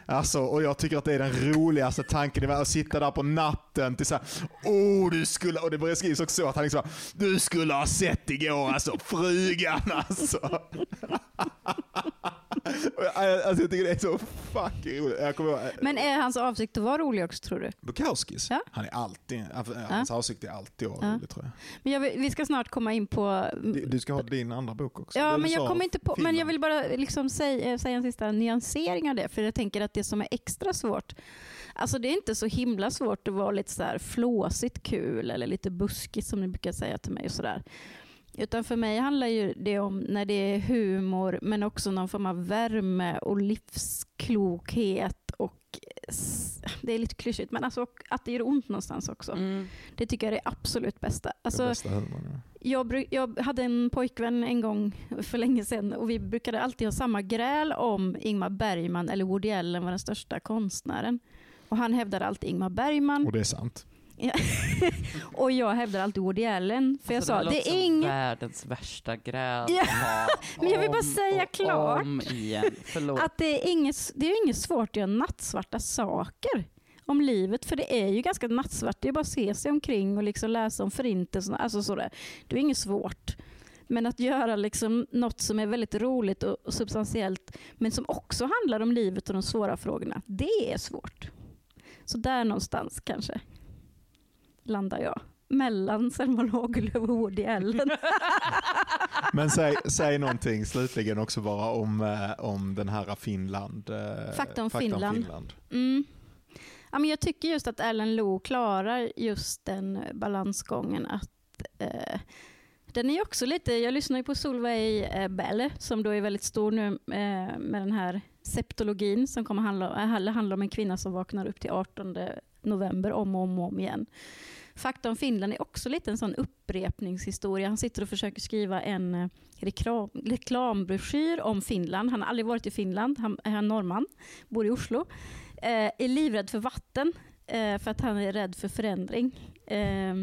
Alltså, och jag tycker att det är den roligaste tanken i världen, att sitta där på natten till såhär, oh du skulle, och det skrivas också så att han liksom, du skulle ha sett igår alltså, frugan alltså. Alltså jag tycker det är så fucking roligt. Jag kommer Men är hans avsikt att vara rolig också tror du? Bukowskis, Ja. han är alltid, hans avsikt är alltid att vara Ja. rolig tror jag. Men jag, vill- vi ska snart komma in på... Du- ska ha din andra bok också. Ja, men jag kommer inte på... Men jag vill bara liksom säga, säga en sista nyansering av det. För jag tänker att det som är extra svårt, alltså det är inte så himla svårt att vara lite så här flåsigt kul eller lite buskigt som ni brukar säga till mig och sådär. Utan för mig handlar ju det om när det är humor men också någon form av värme och livsklokhet och det är lite klyschigt men alltså att det gör ont någonstans också. Mm. Det tycker jag är det absolut bästa. Det Alltså, bästa humorn, ja. jag, jag hade en pojkvän en gång för länge sedan och vi brukade alltid ha samma gräl om Ingmar Bergman eller Woody Allen var den största konstnären. Och han hävdade alltid Ingmar Bergman Och det är sant. och jag hävdade alltid Woody Allen. För jag Alltså, sa, låter det som är ingen... världens värsta gräl men jag vill bara säga klart. Att det är, inget, det är inget svårt att göra nattsvarta saker om livet, för det är ju ganska nattsvart. Det är bara att se sig omkring och liksom läsa om förintelsen. Alltså sådär. Det är inget svårt. Men att göra liksom något som är väldigt roligt och substantiellt, men som också handlar om livet och de svåra frågorna, det är svårt. Så där någonstans kanske landar jag. Mellan Selma Lagerlöf och Woody Allen. Men säg, säg någonting slutligen också bara om, eh, om den här Finland. eh, Fakta om Finland. Mm. Ja, men jag tycker just att Ellen Lo klarar just den balansgången. Att, eh, den är också lite, jag lyssnar ju på Solveig eh, Bell som då är väldigt stor nu eh, med den här septologin som kommer handla, handla om en kvinna som vaknar upp till 18 november om och om, och om igen. Fakta om Finland är också lite en sån upprepningshistoria. Han sitter och försöker skriva en eh, reklam, reklambroschyr om Finland. Han har aldrig varit i Finland, han är norrman, bor i Oslo. Eh, är livrädd för vatten eh, för att han är rädd för förändring. Eh,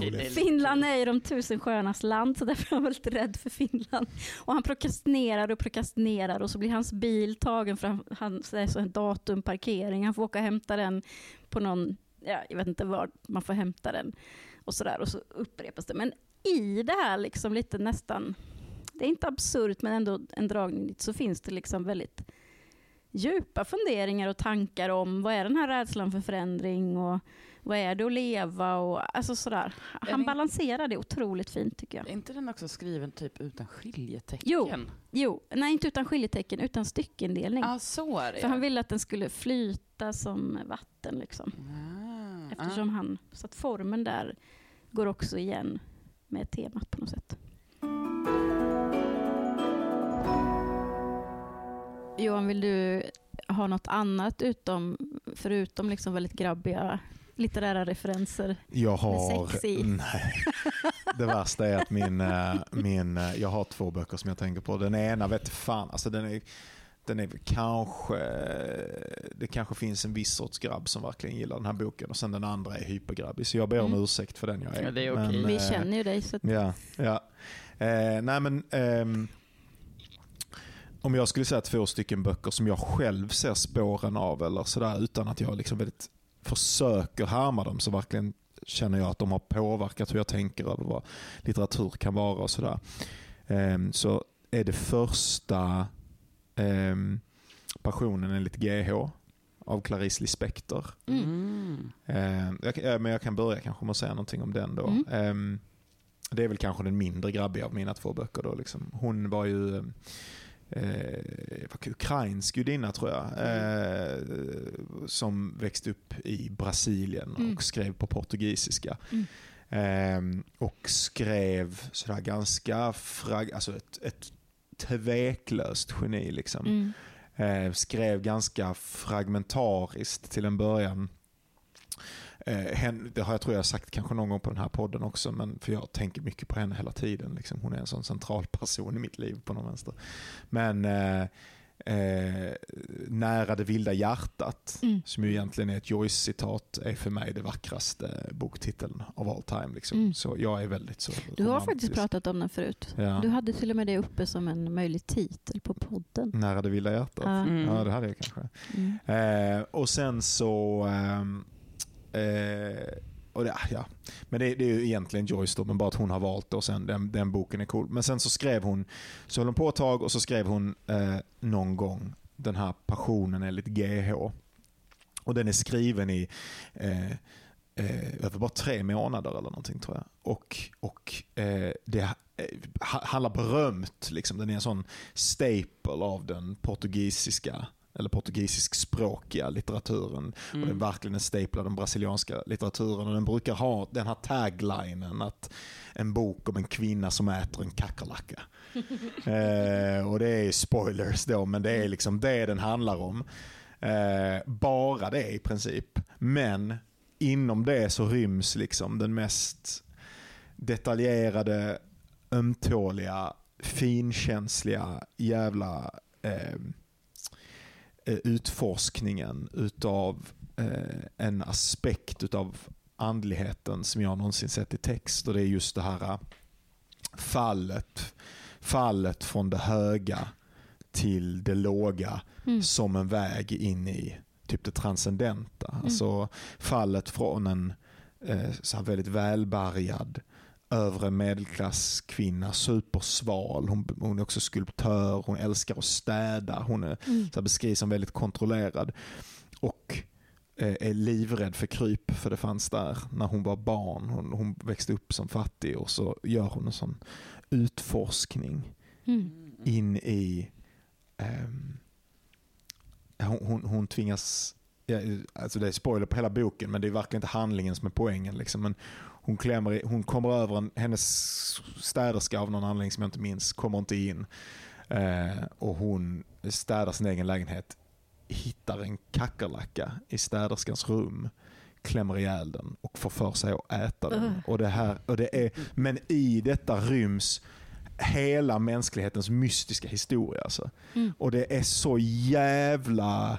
lite Finland är ju de tusen sjöarnas land så därför är han väldigt rädd för Finland. Och han prokrastinerar och prokrastinerar och så blir hans bil tagen för han, han det är så en datumparkering. Han får åka och hämta den på någon, ja, jag vet inte var man får hämta den. Och så där och så upprepas det. Men i det här liksom lite nästan, det är inte absurt men ändå en dragning dit så finns det liksom väldigt djupa funderingar och tankar om vad är den här rädslan för förändring och vad är det att leva och alltså sådär. Han balanserar det otroligt fint tycker jag. Är inte den också skriven typ utan skiljetecken? Jo. Jo, nej inte utan skiljetecken utan styckindelning. Ja, så är det För han ville att den skulle flyta som vatten liksom. Ah, Eftersom han, så att formen där går också igen med temat på något sätt. Johan, vill du ha något annat utom, förutom liksom väldigt grabbiga litterära referenser? Jag har... sex i. Nej. Det värsta är att min, eh, min, eh, jag har två böcker som jag tänker på. Den ena vet fan, alltså den är, den är väl kanske, det kanske finns en viss sorts grabb som verkligen gillar den här boken och sen den andra är hypergrabbig. Så jag ber om Mm. ursäkt för den jag är. Ja, det är okej. Men, Vi eh, känner ju dig så att, Ja, ja. Eh, nej men, ehm, om jag skulle säga två stycken böcker som jag själv ser spåren av eller sådär utan att jag liksom väldigt försöker härma dem så verkligen känner jag att de har påverkat hur jag tänker över vad litteratur kan vara och sådär. Ehm, så är det första Passionen enligt GH av Clarice Lispector. Mm. Mm. Ehm, jag, men jag kan börja kanske med att säga någonting om den då. Mm. Ehm, det är väl kanske den mindre grabbiga av mina två böcker. Då, liksom. Hon var ju eh, ukrainsk gudinna tror jag. Eh, som växte upp i Brasilien Mm. och skrev på portugisiska. Mm. Ehm, och skrev sådär ganska, frag, alltså ett, ett tveklöst geni. Liksom. Mm. Eh, skrev ganska fragmentariskt till en början. Eh, det har jag tror jag sagt kanske någon gång på den här podden också, men för jag tänker mycket på henne hela tiden. Liksom. Hon är en sån central person i mitt liv på någon vänster. Men eh, eh, Nära det vilda hjärtat, Mm. som ju egentligen är ett Joyce-citat, är för mig det vackraste boktiteln of all time. Liksom. Mm. Så jag är väldigt så Du har romantisk. faktiskt pratat om den förut. Ja. Du hade till och med det uppe som en möjlig titel på podden. Nära det vilda hjärtat. Mm. Ja, det hade jag kanske. Mm. Eh, och sen så... ehm, eh, och det, ja. Men det, det är ju egentligen Joyce då, men bara att hon har valt det och sen den, den boken är cool. Men sen så skrev hon, så höll hon på ett tag och så skrev hon eh, någon gång den här passionen enligt GH. Och den är skriven i eh, eh, över bara tre månader eller någonting tror jag. Och, och eh, det eh, handlar berömt, liksom. den är en sån staple av den portugisiska eller portugisiskspråkiga litteraturen. Och den är Mm. verkligen en staple av den brasilianska litteraturen. Och den brukar ha den här taglinen att en bok om en kvinna som äter en kackerlacka. eh, och det är spoilers då, men det är liksom det den handlar om. Eh, bara det i princip. Men inom det så ryms liksom den mest detaljerade, ömtåliga, finkänsliga jävla eh, utforskningen utav eh, en aspekt utav andligheten som jag någonsin sett i text. Och det är just det här eh, fallet, fallet från det höga till det låga Mm. som en väg in i typ det transcendenta. Alltså fallet från en eh, så väldigt välbärgad övre medelklasskvinna, supersval. Hon, hon är också skulptör, hon älskar att städa. Hon är, Mm. så beskrivs som väldigt kontrollerad. Och eh, är livrädd för kryp, för det fanns där när hon var barn. Hon, hon växte upp som fattig och så gör hon en sån utforskning Mm. in i... ehm, hon, hon, hon tvingas... Ja, alltså det är spoiler på hela boken, men det är verkligen inte handlingen som är poängen. Liksom. Men hon, klämmer hon kommer över en, hennes städerska av någon anledning som jag inte minns, kommer inte in. Eh, och hon städar sin egen lägenhet, hittar en kackerlacka i städerskans rum, klämmer ihjäl den och får för sig att äta den. Och det här, och det är, men i detta ryms hela mänsklighetens mystiska historia. Alltså. Mm. Och det är så jävla...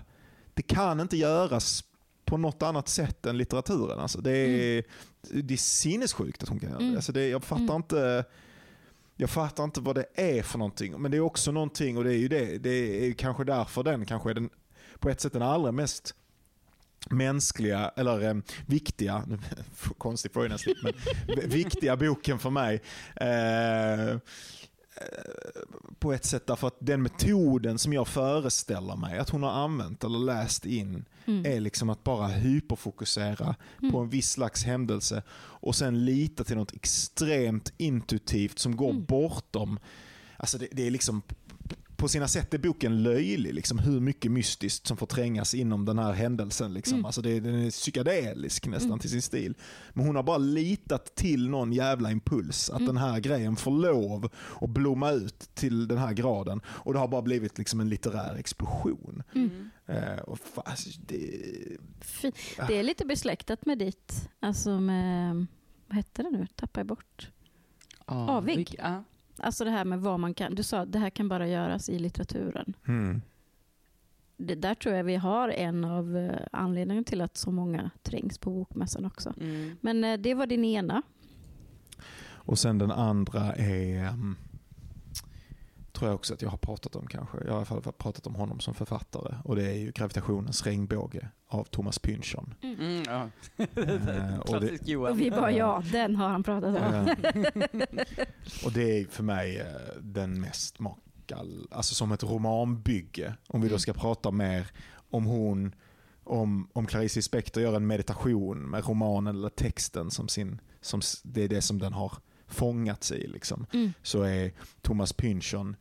Det kan inte göras på något annat sätt än litteraturen. Alltså det, är, det är sinnessjukt att hon kan göra. Mm. Alltså det jag fattar Mm. inte... Jag fattar inte vad det är för någonting. Men det är också någonting, och det är ju det, det är kanske därför den kanske är den, på ett sätt den allra mest mänskliga, eller eh, viktiga, konstig frågeslip, men viktiga boken för mig. Eh, på ett sätt därför att den metoden som jag föreställer mig att hon har använt eller läst in Mm. är liksom att bara hyperfokusera Mm. på en viss slags händelse och sen lita till något extremt intuitivt som går Mm. bortom, alltså det, det är liksom på sina sätt är boken löjlig, liksom hur mycket mystiskt som får trängas inom den här händelsen. Liksom. Mm. Alltså det, den är psykedelisk nästan Mm. till sin stil. Men hon har bara litat till någon jävla impuls, att Mm. den här grejen får lov att blomma ut till den här graden. Och det har bara blivit liksom en litterär explosion. Mm. Eh, och fa- alltså, det, Det är lite besläktat med ditt, alltså med, vad hette det nu, tappar jag bort. Avig. vilk- Ja. Alltså det här med vad man kan, du sa att det här kan bara göras i litteraturen. hmm. Det, där tror jag vi har en av eh, anledningarna till att så många trängs på bokmässan också. Mm. Men eh, det var din ena. Och sen den andra är, um, tror jag också att jag har pratat om kanske. Jag har i alla fall pratat om honom som författare. Och det är ju Gravitationens regnbåge av Thomas Pynchon. Mm, ja. Eh, och det-. Och vi bara ja, den har han pratat om. Och det är för mig eh, den mest makal, alltså som ett romanbygge. Om vi då Mm. ska prata mer om hon, om, om Clarice Spector gör en meditation med romanen eller texten som sin, som det är det som den har fångats i liksom. Mm. Så är Thomas Pynchon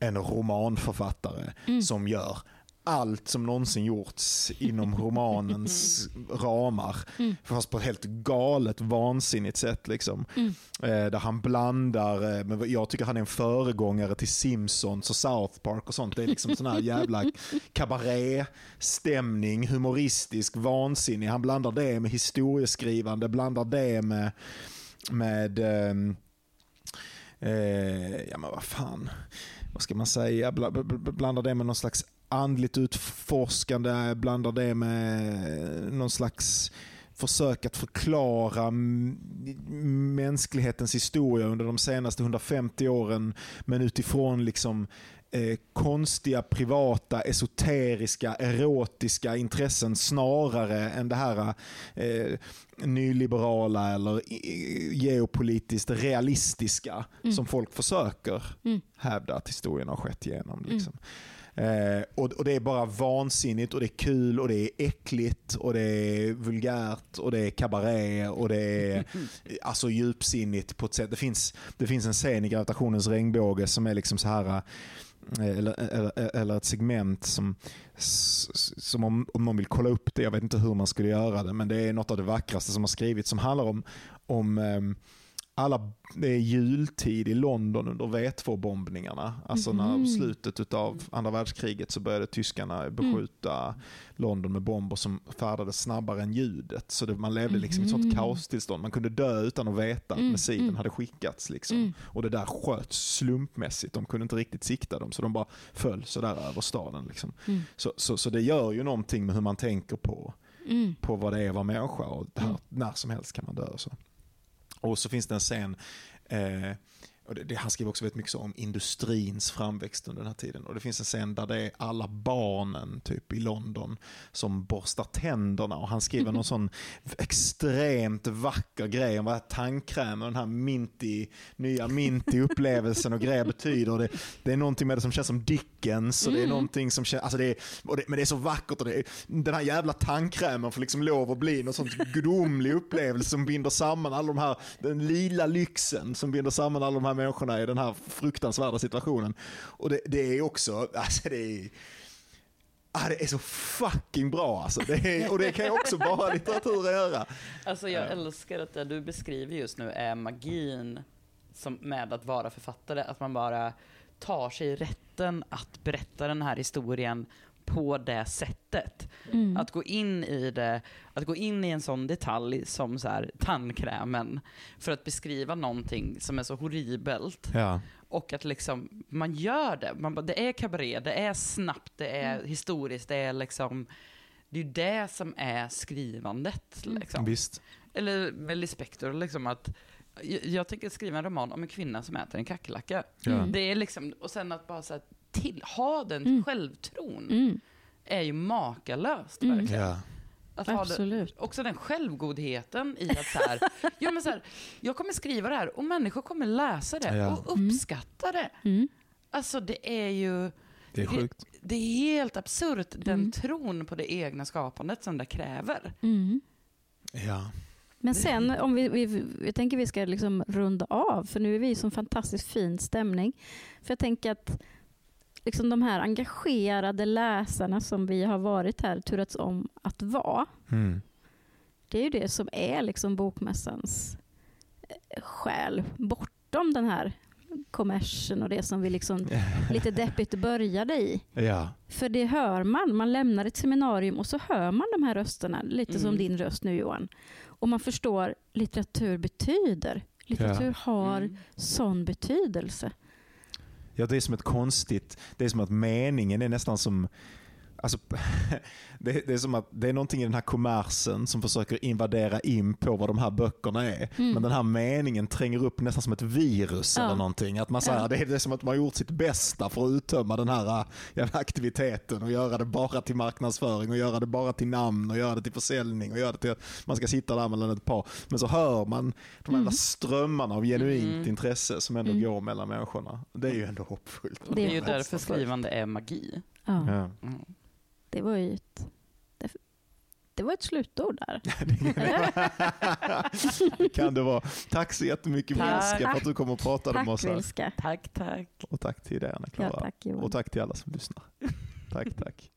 en romanförfattare Mm. som gör allt som någonsin gjorts inom romanens ramar. Mm. Fast på ett helt galet, vansinnigt sätt. Liksom. Mm. Eh, där han blandar, eh, men jag tycker han är en föregångare till Simpsons och South Park och sånt. Det är liksom sån här jävla kabaréstämning, humoristisk, vansinnig. Han blandar det med historieskrivande, blandar det med, med ehm, eh, ja men vad fan, vad ska man säga, Bla- bl- bl- blandar det med någon slags andligt utforskande, blandar det med någon slags försök att förklara mänsklighetens historia under de senaste 150 åren men utifrån liksom eh, konstiga, privata, esoteriska, erotiska intressen snarare än det här eh, nyliberala eller geopolitiskt realistiska Mm. som folk försöker Mm. hävda att historien har skett igenom. Liksom. Eh, och, och Det är bara vansinnigt och det är kul och det är äckligt och det är vulgärt och det är kabaré och det är alltså djupsinnigt på ett sätt. Det finns, det finns en scen i Gravitationens regnbåge som är liksom så här Eh, eller, eh, eller, eh, eller ett segment som, som om, om någon vill kolla upp det, jag vet inte hur man skulle göra det, men det är något av det vackraste som har skrivits som handlar om, om ehm, alla, det är jultid i London under V2-bombningarna. Alltså när Mhm. slutet av andra världskriget så började tyskarna beskjuta London med bomber som färdades snabbare än ljudet. Så det, man levde liksom i ett sånt Mhm. kaostillstånd. Man kunde dö utan att veta att Mm, missilen mm. hade skickats. Liksom. Mm. Och det där sköts slumpmässigt. De kunde inte riktigt sikta dem så de bara föll sådär över staden. Liksom. Mm. Så, så, så det gör ju någonting med hur man tänker på Mm. på vad det är att vara människa och här, Mm. när som helst kan man dö. Så, och så finns det en scen, eh, och det, det, han skriver också väldigt mycket så om industrins framväxt under den här tiden. Och Det finns en scen där det är alla barnen typ i London som borstar tänderna och han skriver någon sån extremt vacker grej om vad tandkräm och den här minty, nya minty-upplevelsen och grejer betyder. Det, det är någonting med det som känns som Dickens och det är Mm. någonting som känns, alltså det är, och det, men det är så vackert och det är, den här jävla tandkrämen får liksom lov att bli någon sån gudomlig upplevelse som binder samman alla de här, den lila lyxen som binder samman alla de här människorna i den här fruktansvärda situationen. Och det, det är också, alltså det är, ah, det är så fucking bra alltså. Det är, och det kan ju också bara litteratur göra. Alltså jag Ja. älskar att det du beskriver just nu är magin som, med att vara författare. Att man bara tar sig rätten att berätta den här historien på det sättet. Mm. Att gå in i det, att gå in i en sån detalj som så här, tandkrämen för att beskriva någonting som är så horribelt. Ja. Och att liksom, man gör det. Man, det är kabaré, det är snabbt, det är Mm. historiskt, det är liksom, det är ju det som är skrivandet. Mm. Liksom. Visst. Eller med Lispector, liksom att jag, jag tänker skriva en roman om en kvinna som äter en kackerlacka. Mm. Det är liksom, och sen att bara så här, till, ha den Mm. självtron Mm. är ju makalöst Mm. verkligen. Ja. Att ha det, Absolut. också den självgodheten i att så här, jo, men så här, jag kommer skriva det här och människor kommer läsa det Ja. och uppskatta det. Mm. Alltså det är ju, Det är sjukt. det är helt absurt den Mm. tron på det egna skapandet som det kräver. Mm. Ja. Men sen, om vi, vi, jag tänker vi ska liksom runda av, för nu är vi i så fantastiskt fin stämning. För jag tänker att liksom de här engagerade läsarna som vi har varit här, turats om att vara, Mm. det är ju det som är liksom bokmässans eh, själ, bortom den här kommersen och det som vi liksom lite deppigt började i. Ja. För det hör man, man lämnar ett seminarium och så hör man de här rösterna, lite som Mm. din röst nu Johan. Och man förstår litteratur betyder. Litteratur har Mm. sån betydelse. Ja, det är som ett konstigt, det är som att meningen är nästan som, Alltså, det, det, är som att det är någonting i den här kommersen som försöker invadera in på vad de här böckerna är. Mm. Men den här meningen tränger upp nästan som ett virus Ja. eller någonting. Att man säger, Ja. det, är, det är som att man har gjort sitt bästa för att uttömma den här äh, jävla aktiviteten och göra det bara till marknadsföring och göra det bara till namn och göra det till försäljning och göra det till att man ska sitta där mellan ett par. Men så hör man de här Mm. strömmarna av genuint Mm. intresse som ändå Mm. går mellan människorna. Det är ju ändå hoppfullt. Det är ju därför skrivande är magi. Ja, Ja. Mm. Det var ju ett, det, det var ett slutord där. kan det vara. Tack så jättemycket Tack. Vilska för att du kom och pratade med Tack oss här. Vilska. Tack, tack. Och tack till dig Ja, Anna-Klara. tack Johan. och tack till alla som lyssnar. tack, tack.